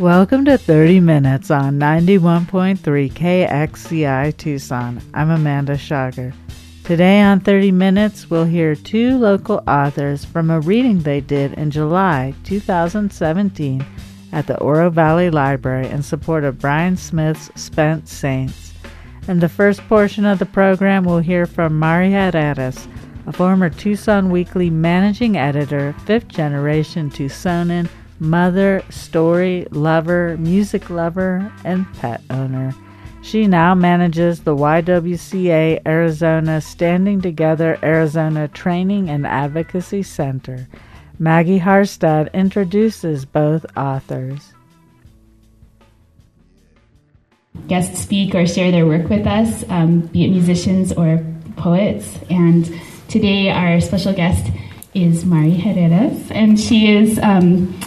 Welcome to 30 Minutes on 91.3 KXCI Tucson. I'm Amanda Schager. Today on 30 Minutes, we'll hear two local authors from a reading they did in July 2017 at the Oro Valley Library in support of Brian Smith's Spent Saints. In the first portion of the program, we'll hear from Mari Herreras, a former Tucson Weekly managing editor, fifth generation Tucsonan mother, story lover, music lover, and pet owner. She now manages the YWCA Arizona Standing Together Arizona Training and Advocacy Center. Maggie Harstad introduces both authors. Guests speak or share their work with us, um, be it musicians or poets. And today, our special guest is Mari Herreras, and she is um,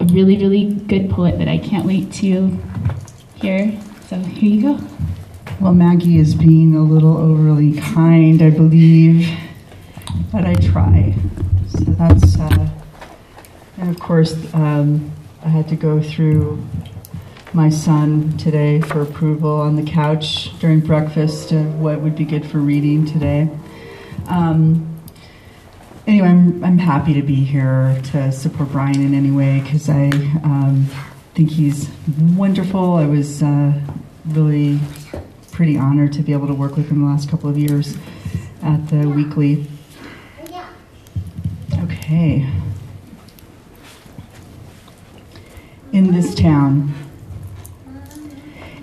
a really, really good poet that I can't wait to hear. So here you go. Well, Maggie is being a little overly kind, I believe, but I try. So that's, uh, and of course, um, I had to go through my son today for approval on the couch during breakfast of what would be good for reading today. Um, anyway, I'm, I'm happy to be here to support Brian in any way because I um, think he's wonderful. I was uh, really pretty honored to be able to work with him the last couple of years at the weekly. Okay. In this town.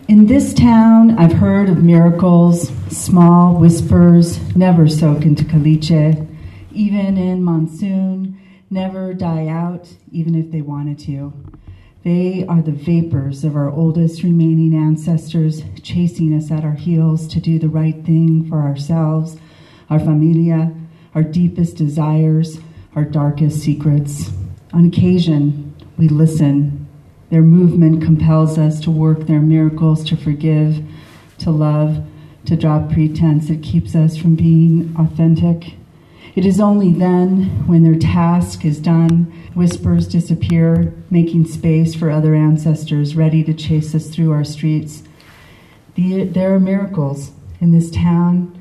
In this town, I've heard of miracles, small whispers, never soak into caliche even in monsoon, never die out, even if they wanted to. They are the vapors of our oldest remaining ancestors, chasing us at our heels to do the right thing for ourselves, our familia, our deepest desires, our darkest secrets. On occasion, we listen. Their movement compels us to work their miracles, to forgive, to love, to drop pretense. It keeps us from being authentic it is only then, when their task is done, whispers disappear, making space for other ancestors ready to chase us through our streets. The, there are miracles in this town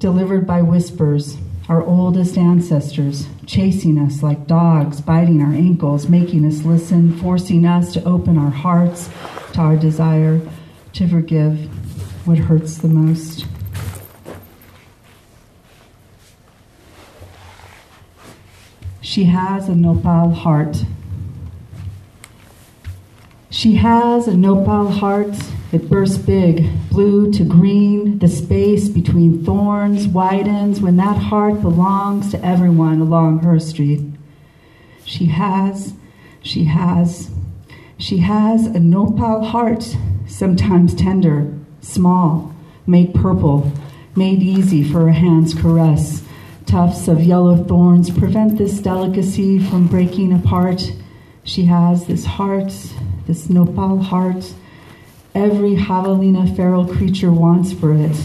delivered by whispers, our oldest ancestors, chasing us like dogs, biting our ankles, making us listen, forcing us to open our hearts to our desire to forgive what hurts the most. She has a nopal heart. She has a nopal heart that bursts big, blue to green. The space between thorns widens when that heart belongs to everyone along her street. She has, she has, she has a nopal heart, sometimes tender, small, made purple, made easy for a hand's caress tufts of yellow thorns prevent this delicacy from breaking apart. She has this heart, this nopal heart. Every javelina feral creature wants for it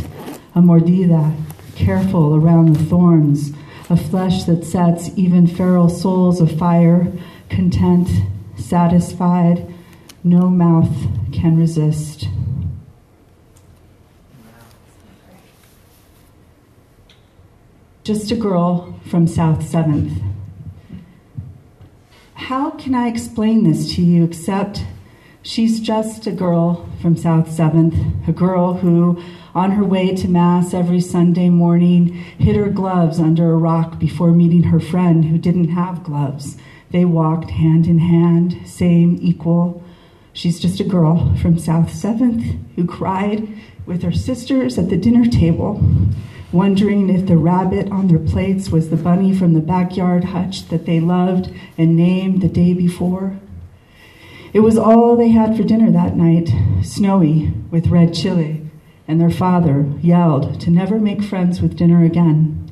a mordida, careful around the thorns, a flesh that sets even feral souls afire, content, satisfied, no mouth can resist. Just a girl from South 7th. How can I explain this to you except she's just a girl from South 7th, a girl who, on her way to Mass every Sunday morning, hid her gloves under a rock before meeting her friend who didn't have gloves. They walked hand in hand, same, equal. She's just a girl from South 7th who cried with her sisters at the dinner table wondering if the rabbit on their plates was the bunny from the backyard hutch that they loved and named the day before. It was all they had for dinner that night, snowy with red chili, and their father yelled to never make friends with dinner again.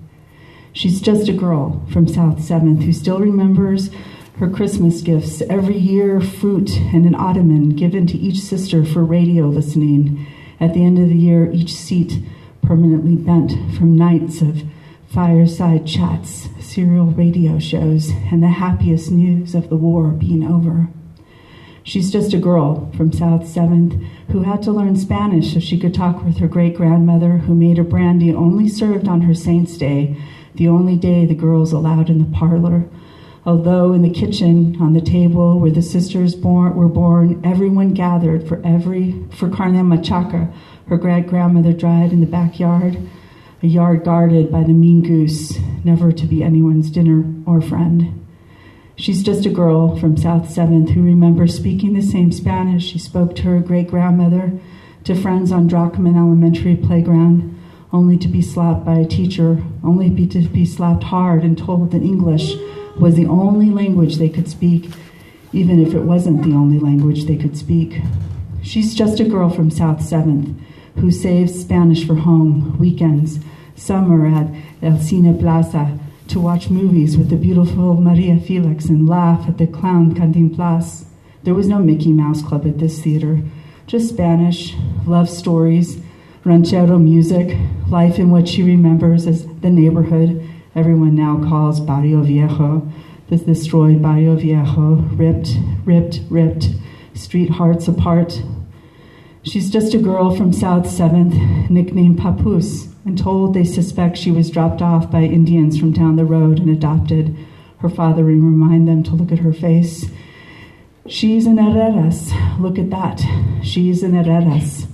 She's just a girl from South 7th who still remembers her Christmas gifts every year fruit and an ottoman given to each sister for radio listening. At the end of the year, each seat permanently bent from nights of fireside chats, serial radio shows, and the happiest news of the war being over. She's just a girl from South 7th who had to learn Spanish so she could talk with her great grandmother, who made a brandy only served on her Saint's Day, the only day the girls allowed in the parlor. Although in the kitchen, on the table where the sisters born, were born, everyone gathered for every for carne machaca, her great grandmother died in the backyard, a yard guarded by the mean goose, never to be anyone's dinner or friend. She's just a girl from South 7th who remembers speaking the same Spanish she spoke to her great grandmother, to friends on Drachman Elementary playground, only to be slapped by a teacher, only be, to be slapped hard and told that English was the only language they could speak, even if it wasn't the only language they could speak. She's just a girl from South 7th who saves Spanish for home, weekends, summer at El Cine Plaza, to watch movies with the beautiful Maria Felix and laugh at the clown Cantinflas. There was no Mickey Mouse Club at this theater, just Spanish, love stories, ranchero music, life in what she remembers as the neighborhood everyone now calls Barrio Viejo, this destroyed Barrio Viejo, ripped, ripped, ripped, street hearts apart. She's just a girl from South 7th, nicknamed Papoose, and told they suspect she was dropped off by Indians from down the road and adopted. Her father would remind them to look at her face. She's an Herreras. Look at that. She's an Herreras.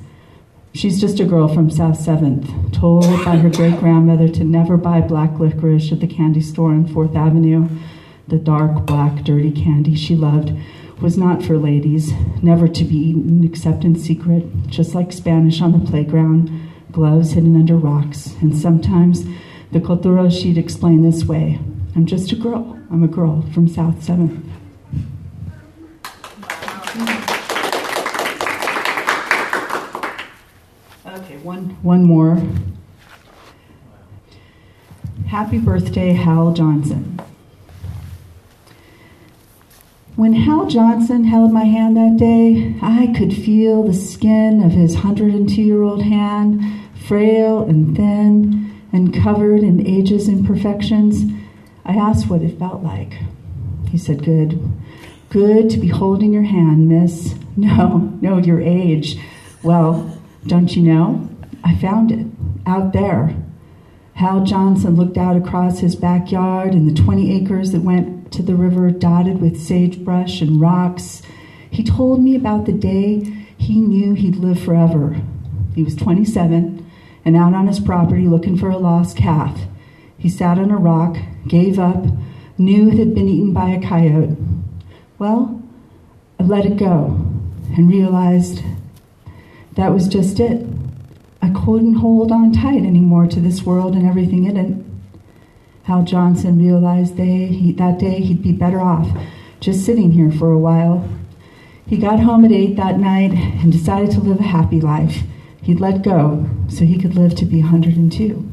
She's just a girl from South 7th, told by her great grandmother to never buy black licorice at the candy store on 4th Avenue. The dark, black, dirty candy she loved was not for ladies, never to be eaten except in secret, just like Spanish on the playground gloves hidden under rocks, and sometimes the cultura she'd explain this way I'm just a girl. I'm a girl from South 7th. Okay, one, one more. Happy birthday, Hal Johnson. When Hal Johnson held my hand that day, I could feel the skin of his 102 year old hand, frail and thin and covered in age's imperfections. I asked what it felt like. He said, Good. Good to be holding your hand, miss. No, no, your age. Well, don't you know? I found it out there. Hal Johnson looked out across his backyard and the 20 acres that went to the river dotted with sagebrush and rocks. He told me about the day he knew he'd live forever. He was 27 and out on his property looking for a lost calf. He sat on a rock, gave up, knew it had been eaten by a coyote. Well, I let it go and realized that was just it. I couldn't hold on tight anymore to this world and everything in it. Hal Johnson realized they, he, that day he'd be better off just sitting here for a while. He got home at 8 that night and decided to live a happy life. He'd let go so he could live to be 102.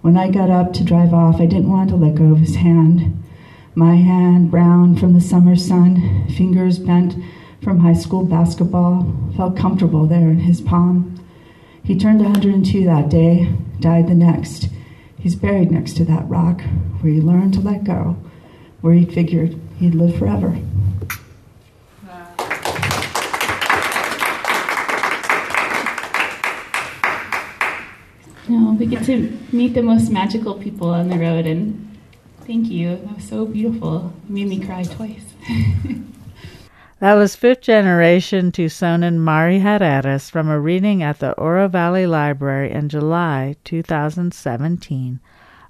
When I got up to drive off, I didn't want to let go of his hand. My hand, brown from the summer sun, fingers bent from high school basketball, felt comfortable there in his palm. He turned 102 that day, died the next. He's buried next to that rock where he learned to let go, where he figured he'd live forever. No, we get to meet the most magical people on the road, and thank you. That was so beautiful. It made me cry twice. That was fifth generation Tucsonan Mari Herreras from a reading at the Oro Valley Library in July 2017.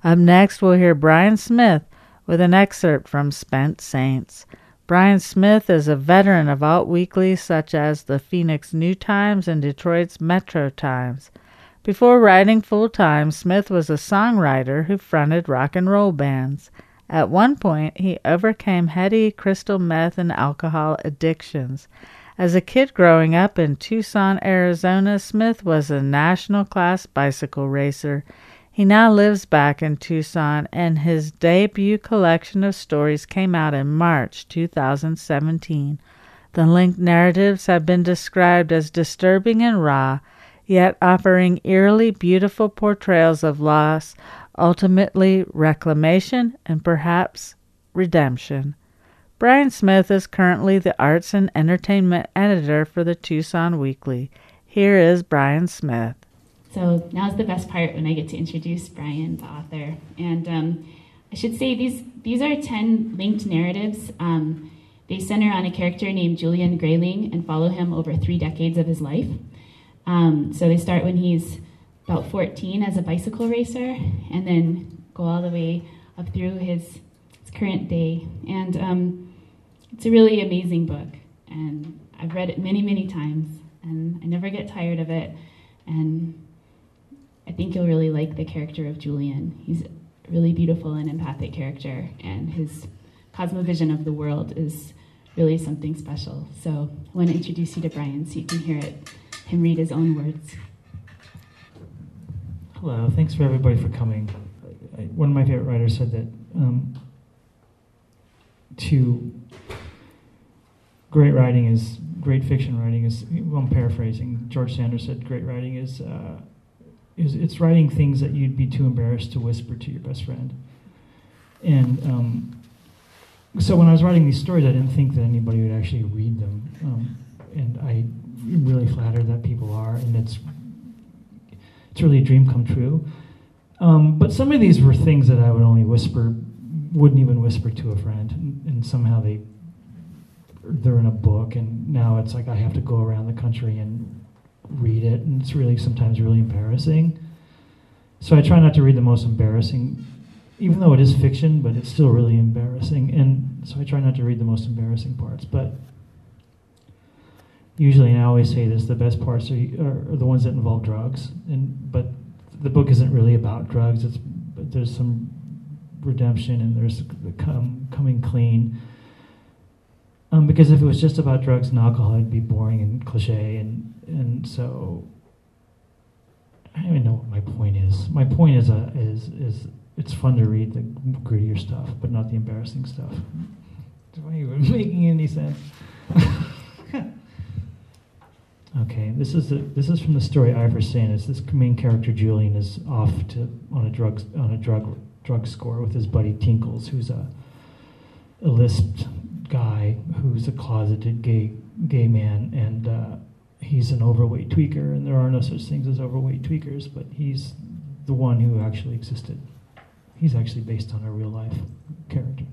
Up next, we'll hear Brian Smith with an excerpt from Spent Saints. Brian Smith is a veteran of alt weeklies such as the Phoenix New Times and Detroit's Metro Times. Before writing full time, Smith was a songwriter who fronted rock and roll bands. At one point, he overcame heady crystal meth and alcohol addictions. As a kid growing up in Tucson, Arizona, Smith was a national class bicycle racer. He now lives back in Tucson, and his debut collection of stories came out in March 2017. The linked narratives have been described as disturbing and raw, yet offering eerily beautiful portrayals of loss, ultimately reclamation, and perhaps redemption. Brian Smith is currently the arts and entertainment editor for the Tucson Weekly. Here is Brian Smith. So now's the best part when I get to introduce Brian, the author. And um, I should say these these are ten linked narratives. Um, they center on a character named Julian Grayling and follow him over three decades of his life. Um, so they start when he's about 14 as a bicycle racer, and then go all the way up through his, his current day. And um, it's a really amazing book, and I've read it many, many times, and I never get tired of it. And I think you'll really like the character of Julian. He's a really beautiful and empathic character, and his cosmovision of the world is really something special. So I want to introduce you to Brian so you can hear it, him read his own words. Hello, thanks for everybody for coming. One of my favorite writers said that um, to great writing is great fiction writing is. Well, I'm paraphrasing. George Saunders said, "Great writing is uh, is it's writing things that you'd be too embarrassed to whisper to your best friend." And um, so when I was writing these stories, I didn't think that anybody would actually read them, um, and I really flattered that people are, and it's it's really a dream come true. Um, but some of these were things that I would only whisper, wouldn't even whisper to a friend, and, and somehow they they're in a book, and now it's like I have to go around the country and read it, and it's really sometimes really embarrassing. So I try not to read the most embarrassing, even though it is fiction, but it's still really embarrassing. And so I try not to read the most embarrassing parts. But usually, and I always say this: the best parts are, are, the ones that involve drugs. And but the book isn't really about drugs. It's but there's some redemption and there's the come, coming clean. Um, because if it was just about drugs and alcohol, it'd be boring and cliche, and and so I don't even know what my point is. My point is uh, is is it's fun to read the grittier stuff, but not the embarrassing stuff. Is that even making any sense? okay, this is this is from the story I Is This main character Julian is off to on a drug on a drug drug score with his buddy Tinkles, who's a a lisped guy who's a closeted gay gay man, and uh, he's an overweight tweaker. And there are no such things as overweight tweakers, but he's the one who actually existed. He's actually based on a real life character.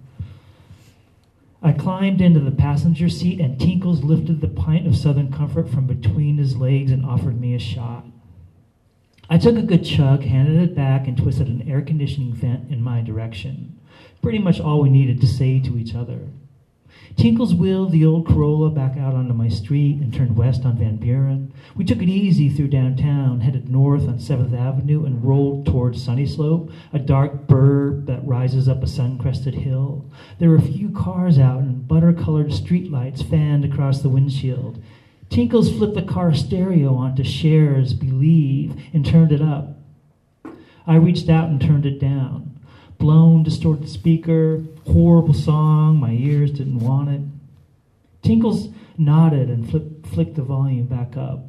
I climbed into the passenger seat, and Tinkles lifted the pint of Southern Comfort from between his legs and offered me a shot. I took a good chug, handed it back, and twisted an air conditioning vent in my direction. Pretty much all we needed to say to each other. Tinkles wheeled the old Corolla back out onto my street and turned west on Van Buren. We took it easy through downtown, headed north on 7th Avenue, and rolled towards Sunnyslope, a dark burb that rises up a sun crested hill. There were a few cars out, and butter colored streetlights fanned across the windshield. Tinkles flipped the car stereo onto Cher's Believe and turned it up. I reached out and turned it down blown, distorted speaker, horrible song, my ears didn't want it. Tinkles nodded and flip, flicked the volume back up.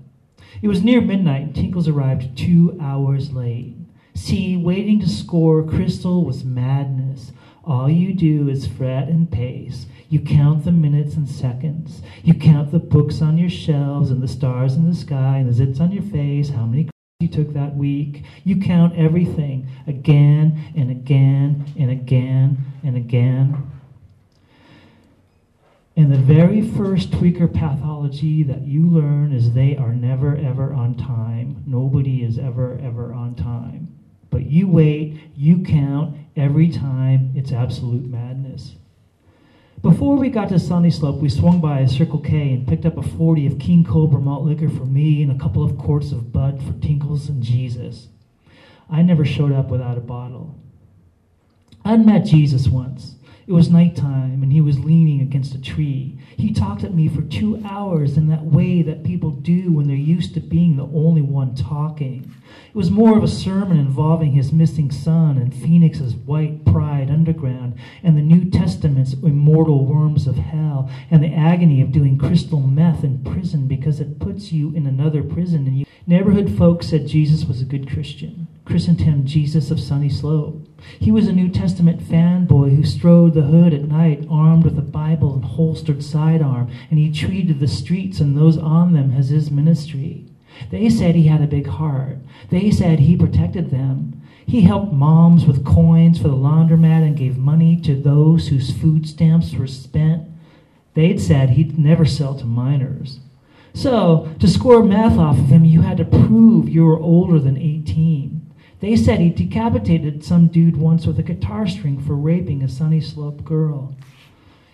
It was near midnight, and Tinkles arrived two hours late. See, waiting to score Crystal was madness. All you do is fret and pace. You count the minutes and seconds. You count the books on your shelves and the stars in the sky and the zits on your face. How many you took that week. You count everything again and again and again and again. And the very first tweaker pathology that you learn is they are never ever on time. Nobody is ever ever on time. But you wait, you count every time. It's absolute madness. Before we got to Sunnyslope, we swung by a Circle K and picked up a 40 of King Cobra malt liquor for me and a couple of quarts of Bud for Tinkles and Jesus. I never showed up without a bottle. I'd met Jesus once. It was nighttime, and he was leaning against a tree. He talked at me for two hours in that way that people do when they're used to being the only one talking. It was more of a sermon involving his missing son and Phoenix's white pride underground and the New Testament's immortal worms of hell and the agony of doing crystal meth in prison because it puts you in another prison. And you... Neighborhood folks said Jesus was a good Christian. Christened him Jesus of Sunnyslope. He was a New Testament fanboy who strode the hood at night armed with a Bible and holstered sidearm, and he treated the streets and those on them as his ministry. They said he had a big heart. They said he protected them. He helped moms with coins for the laundromat and gave money to those whose food stamps were spent. They'd said he'd never sell to minors. So, to score meth off of him, you had to prove you were older than 18. They said he decapitated some dude once with a guitar string for raping a Sunnyslope girl.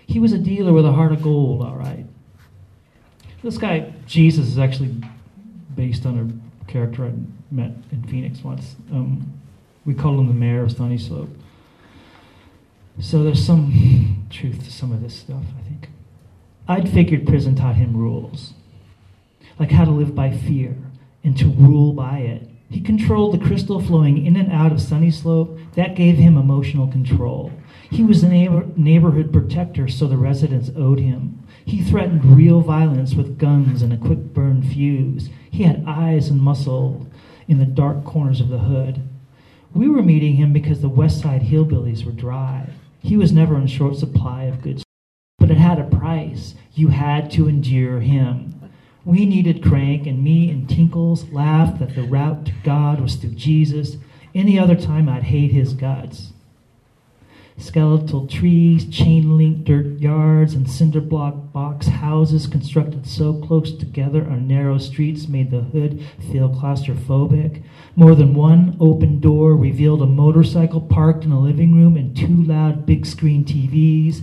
He was a dealer with a heart of gold, all right. This guy, Jesus, is actually based on a character I met in Phoenix once. Um, we called him the mayor of Sunnyslope. So there's some truth to some of this stuff, I think. I'd figured prison taught him rules, like how to live by fear and to rule by it. He controlled the crystal flowing in and out of Sunnyslope. That gave him emotional control. He was a neighbor, neighborhood protector, so the residents owed him. He threatened real violence with guns and a quick burn fuse. He had eyes and muscle in the dark corners of the hood. We were meeting him because the West Side hillbillies were dry. He was never in short supply of good, but it had a price. You had to endure him. We needed Crank, and me and Tinkles laughed that the route to God was through Jesus. Any other time, I'd hate his guts. Skeletal trees, chain link dirt yards, and cinder block box houses constructed so close together on narrow streets made the hood feel claustrophobic. More than one open door revealed a motorcycle parked in a living room and two loud big screen TVs.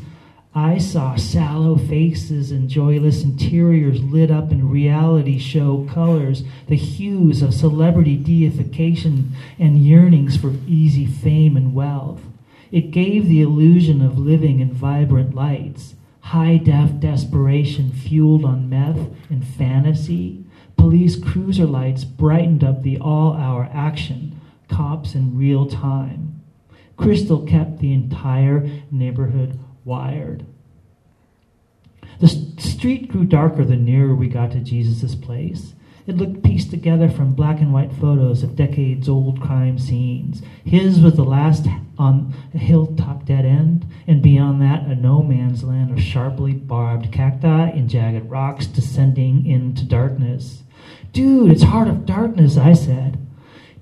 I saw sallow faces and joyless interiors lit up in reality show colors, the hues of celebrity deification and yearnings for easy fame and wealth. It gave the illusion of living in vibrant lights, high def desperation fueled on meth and fantasy. Police cruiser lights brightened up the all hour action, cops in real time. Crystal kept the entire neighborhood wired. The street grew darker the nearer we got to Jesus' place. It looked pieced together from black and white photos of decades old crime scenes. His was the last on a hilltop dead end, and beyond that, a no man's land of sharply barbed cacti and jagged rocks descending into darkness. Dude, it's Heart of Darkness, I said.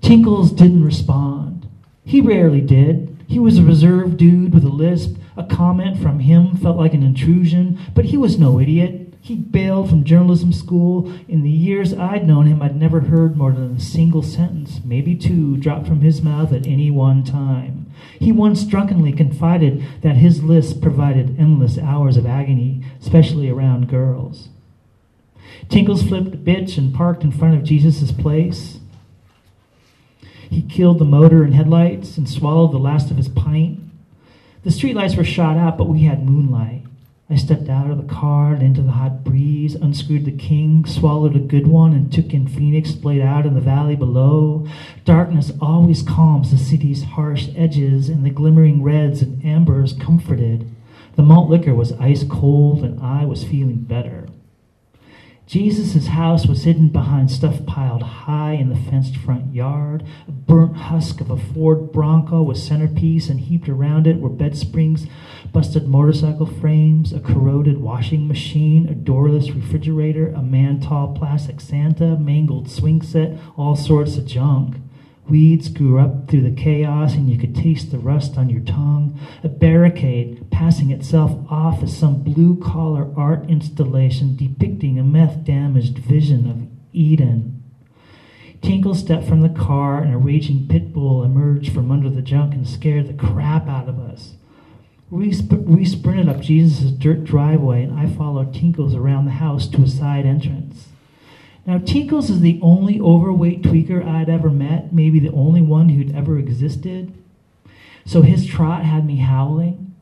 Tinkles didn't respond. He rarely did. He was a reserved dude with a lisp. A comment from him felt like an intrusion, but he was no idiot. He bailed from journalism school. In the years I'd known him, I'd never heard more than a single sentence, maybe two, drop from his mouth at any one time. He once drunkenly confided that his list provided endless hours of agony, especially around girls. Tinkles flipped a bitch and parked in front of Jesus' place. He killed the motor and headlights and swallowed the last of his pint. The streetlights were shot out, but we had moonlight. I stepped out of the car and into the hot breeze, unscrewed the king, swallowed a good one, and took in Phoenix, played out in the valley below. Darkness always calms the city's harsh edges, and the glimmering reds and ambers comforted. The malt liquor was ice cold, and I was feeling better. Jesus' house was hidden behind stuff piled high in the fenced front yard. A burnt husk of a Ford Bronco with centerpiece, and heaped around it were bed springs, busted motorcycle frames, a corroded washing machine, a doorless refrigerator, a man tall plastic Santa, mangled swing set, all sorts of junk. Weeds grew up through the chaos, and you could taste the rust on your tongue. A barricade passing itself off as some blue collar art installation depicting a meth damaged vision of Eden. Tinkle stepped from the car, and a raging pit bull emerged from under the junk and scared the crap out of us. We, sp- we sprinted up Jesus' dirt driveway, and I followed Tinkles around the house to a side entrance. Now, Tinkles is the only overweight tweaker I'd ever met, maybe the only one who'd ever existed. So his trot had me howling.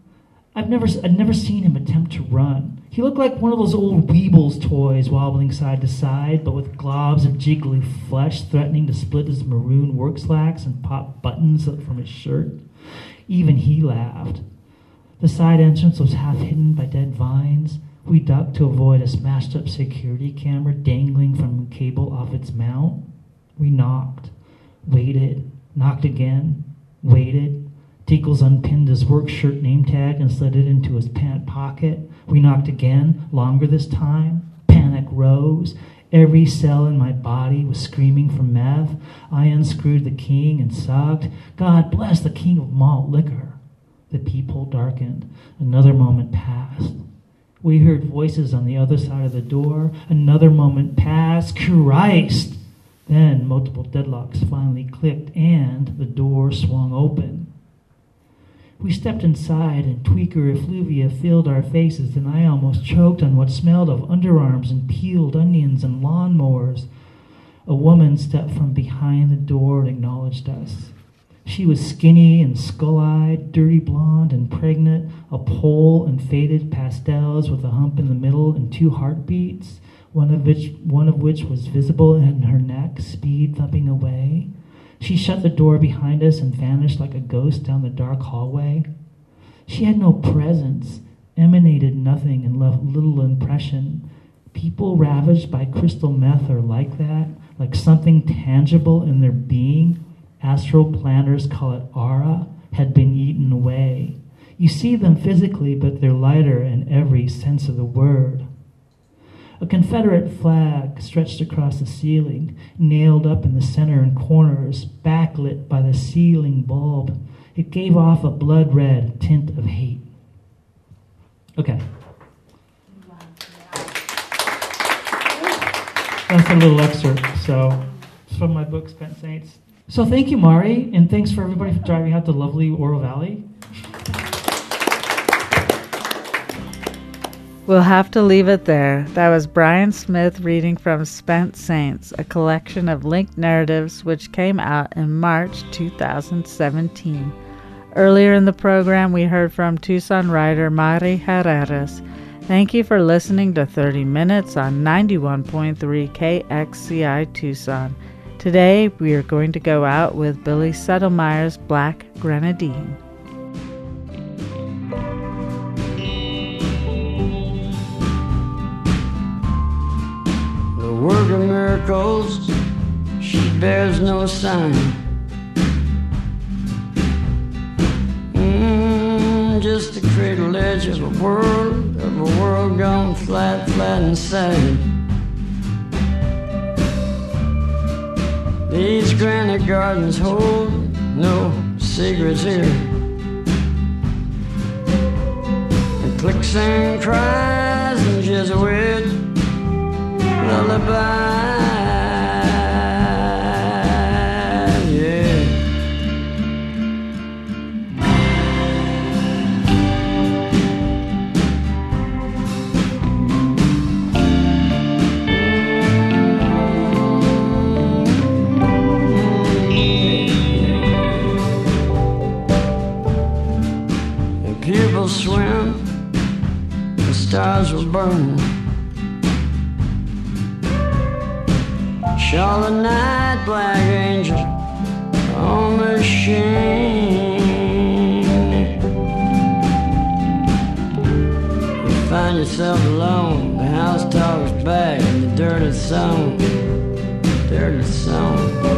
I've never, I'd never seen him attempt to run. He looked like one of those old Weebles toys wobbling side to side, but with globs of jiggly flesh threatening to split his maroon work slacks and pop buttons from his shirt. Even he laughed. The side entrance was half hidden by dead vines. We ducked to avoid a smashed up security camera dangling from a cable off its mount. We knocked, waited, Knocked again, waited. Tinkles unpinned his work shirt name tag and slid it into his pant pocket. We knocked again, longer this time. Panic rose. Every cell in my body was screaming for meth. I unscrewed the king and sucked. God bless the king of malt liquor. The peephole darkened. Another moment passed. We heard voices on the other side of the door. Another moment passed. Christ! Then multiple deadlocks finally clicked and the door swung open. We stepped inside and tweaker effluvia filled our faces and I almost choked on what smelled of underarms and peeled onions and lawnmowers. A woman stepped from behind the door and acknowledged us. She was skinny and skull eyed, dirty blonde and pregnant, a pole and faded pastels with a hump in the middle and two heartbeats one of which one of which was visible in her neck, speed thumping away. She shut the door behind us and vanished like a ghost down the dark hallway. She had no presence, emanated nothing, and left little impression. People ravaged by crystal meth are like that, like something tangible in their being. Astral planners call it aura, had been eaten away. You see them physically, but they're lighter in every sense of the word. A Confederate flag stretched across the ceiling, nailed up in the center and corners, backlit by the ceiling bulb. It gave off a blood red tint of hate. Okay. That's a little excerpt. So, it's from my book, Spent Saints. So, thank you, Mari, and thanks for everybody for driving out to lovely Oro Valley. We'll have to leave it there. That was Brian Smith reading from Spent Saints, a collection of linked narratives which came out in March 2017. Earlier in the program, we heard from Tucson writer Mari Herreras. Thank you for listening to 30 Minutes on 91.3 KXCI Tucson. Today, we are going to go out with Billy Sedlmayr's Black Grenadine. The work of miracles, she bears no sign. Mm, just the cradle edge of a world, of a world gone flat, flat inside. These granite gardens hold no secrets here. And clicks and cries and Jesuit lullaby. Charlotte Night, Black Angel on the machine. You find yourself alone, the house talks back, and the dirty song, dirty song.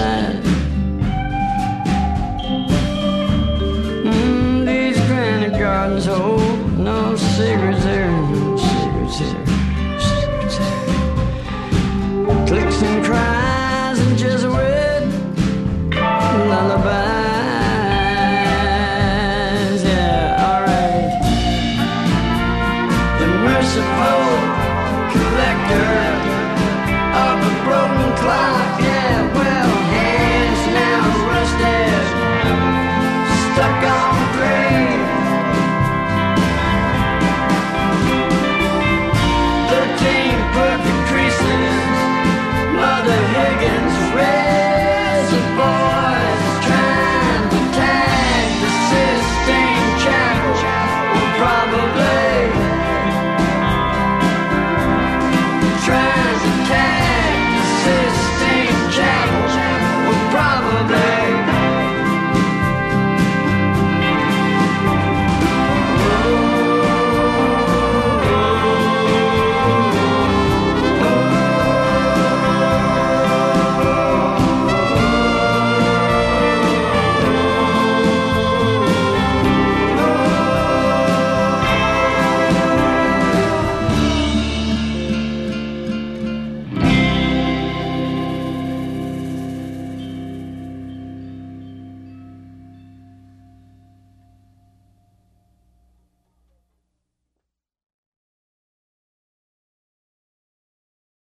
time.